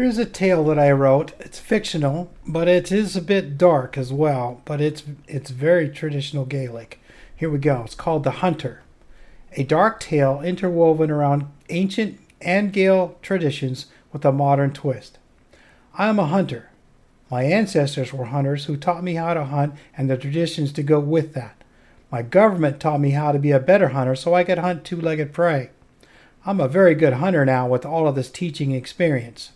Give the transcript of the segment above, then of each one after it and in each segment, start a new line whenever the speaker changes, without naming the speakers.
There is a tale that I wrote. It's fictional, but it is a bit dark as well, but it's it's very traditional Gaelic. Here we go. It's called The Hunter. A dark tale interwoven around ancient and Gael traditions with a modern twist. I am a hunter. My ancestors were hunters who taught me how to hunt and the traditions to go with that. My government taught me how to be a better hunter so I could hunt two legged prey. I'm a very good hunter now with all of this teaching experience.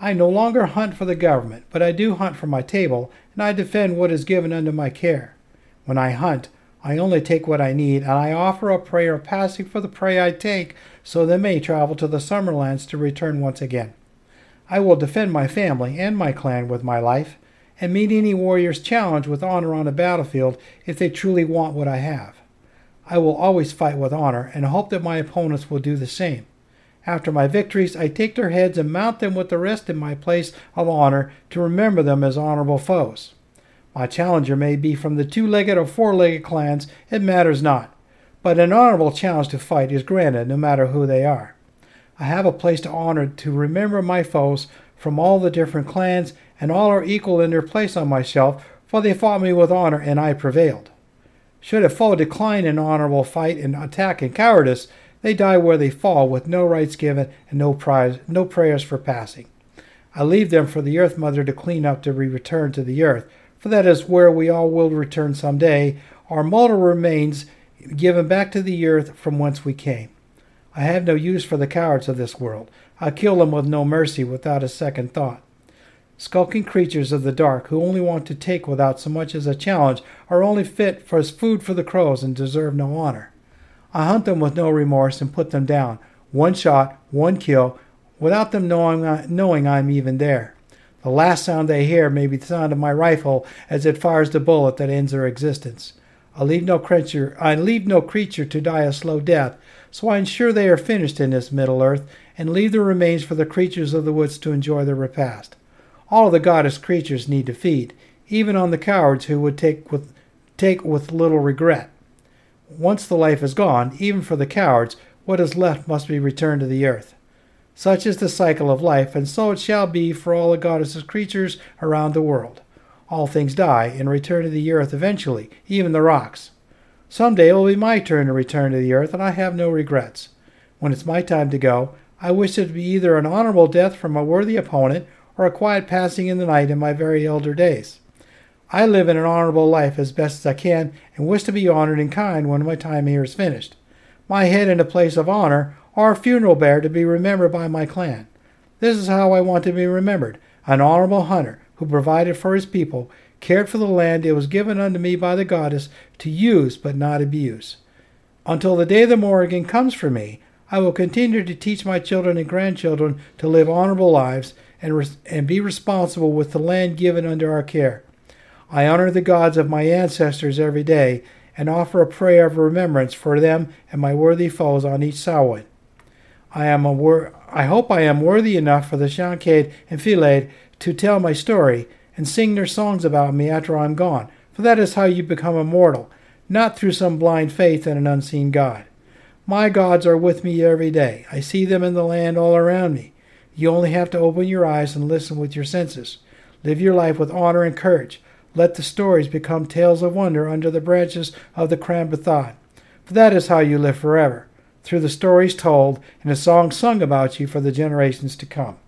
I no longer hunt for the government, but I do hunt for my table, and I defend what is given under my care. When I hunt, I only take what I need, and I offer a prayer of passing for the prey I take, so they may travel to the Summerlands to return once again. I will defend my family and my clan with my life, and meet any warrior's challenge with honor on the battlefield if they truly want what I have. I will always fight with honor, and hope that my opponents will do the same. After my victories, I take their heads and mount them with the rest in my place of honor to remember them as honorable foes. My challenger may be from the two legged or four legged clans, it matters not, but an honorable challenge to fight is granted no matter who they are. I have a place to honor to remember my foes from all the different clans, and all are equal in their place on my shelf, for they fought me with honor, and I prevailed. Should a foe decline an honorable fight and attack in cowardice, they die where they fall, with no rights given and no, prize, no prayers for passing. I leave them for the Earth Mother to clean up to be returned to the earth, for that is where we all will return some day, our mortal remains given back to the earth from whence we came. I have no use for the cowards of this world. I kill them with no mercy, without a second thought. Skulking creatures of the dark who only want to take without so much as a challenge are only fit for food for the crows and deserve no honor. I hunt them with no remorse and put them down. One shot, one kill, without them knowing, knowing I'm even there. The last sound they hear may be the sound of my rifle as it fires the bullet that ends their existence. I leave no creature I leave no creature to die a slow death, so I ensure they are finished in this middle earth, and leave the remains for the creatures of the woods to enjoy their repast. All the goddess creatures need to feed, even on the cowards who would take with take with little regret. Once the life is gone, even for the cowards, what is left must be returned to the earth. Such is the cycle of life, and so it shall be for all the goddess's creatures around the world. All things die and return to the earth eventually, even the rocks. Some day it will be my turn to return to the earth, and I have no regrets. When it's my time to go, I wish it to be either an honorable death from a worthy opponent or a quiet passing in the night in my very elder days. I live in an honorable life as best as I can and wish to be honored in kind when my time here is finished. My head in a place of honor or a funeral bear to be remembered by my clan. This is how I want to be remembered an honorable hunter who provided for his people, cared for the land it was given unto me by the goddess to use but not abuse. Until the day the Morrigan comes for me, I will continue to teach my children and grandchildren to live honorable lives and, res- and be responsible with the land given under our care. I honor the gods of my ancestors every day and offer a prayer of remembrance for them and my worthy foes on each Samhain. I am a wor- I hope I am worthy enough for the Shankade and Filade to tell my story and sing their songs about me after I'm gone, for that is how you become immortal, not through some blind faith in an unseen God. My gods are with me every day. I see them in the land all around me. You only have to open your eyes and listen with your senses. Live your life with honor and courage. Let the stories become tales of wonder under the branches of the Crann Bethadh. For that is how you live forever, through the stories told and the songs sung about you for the generations to come.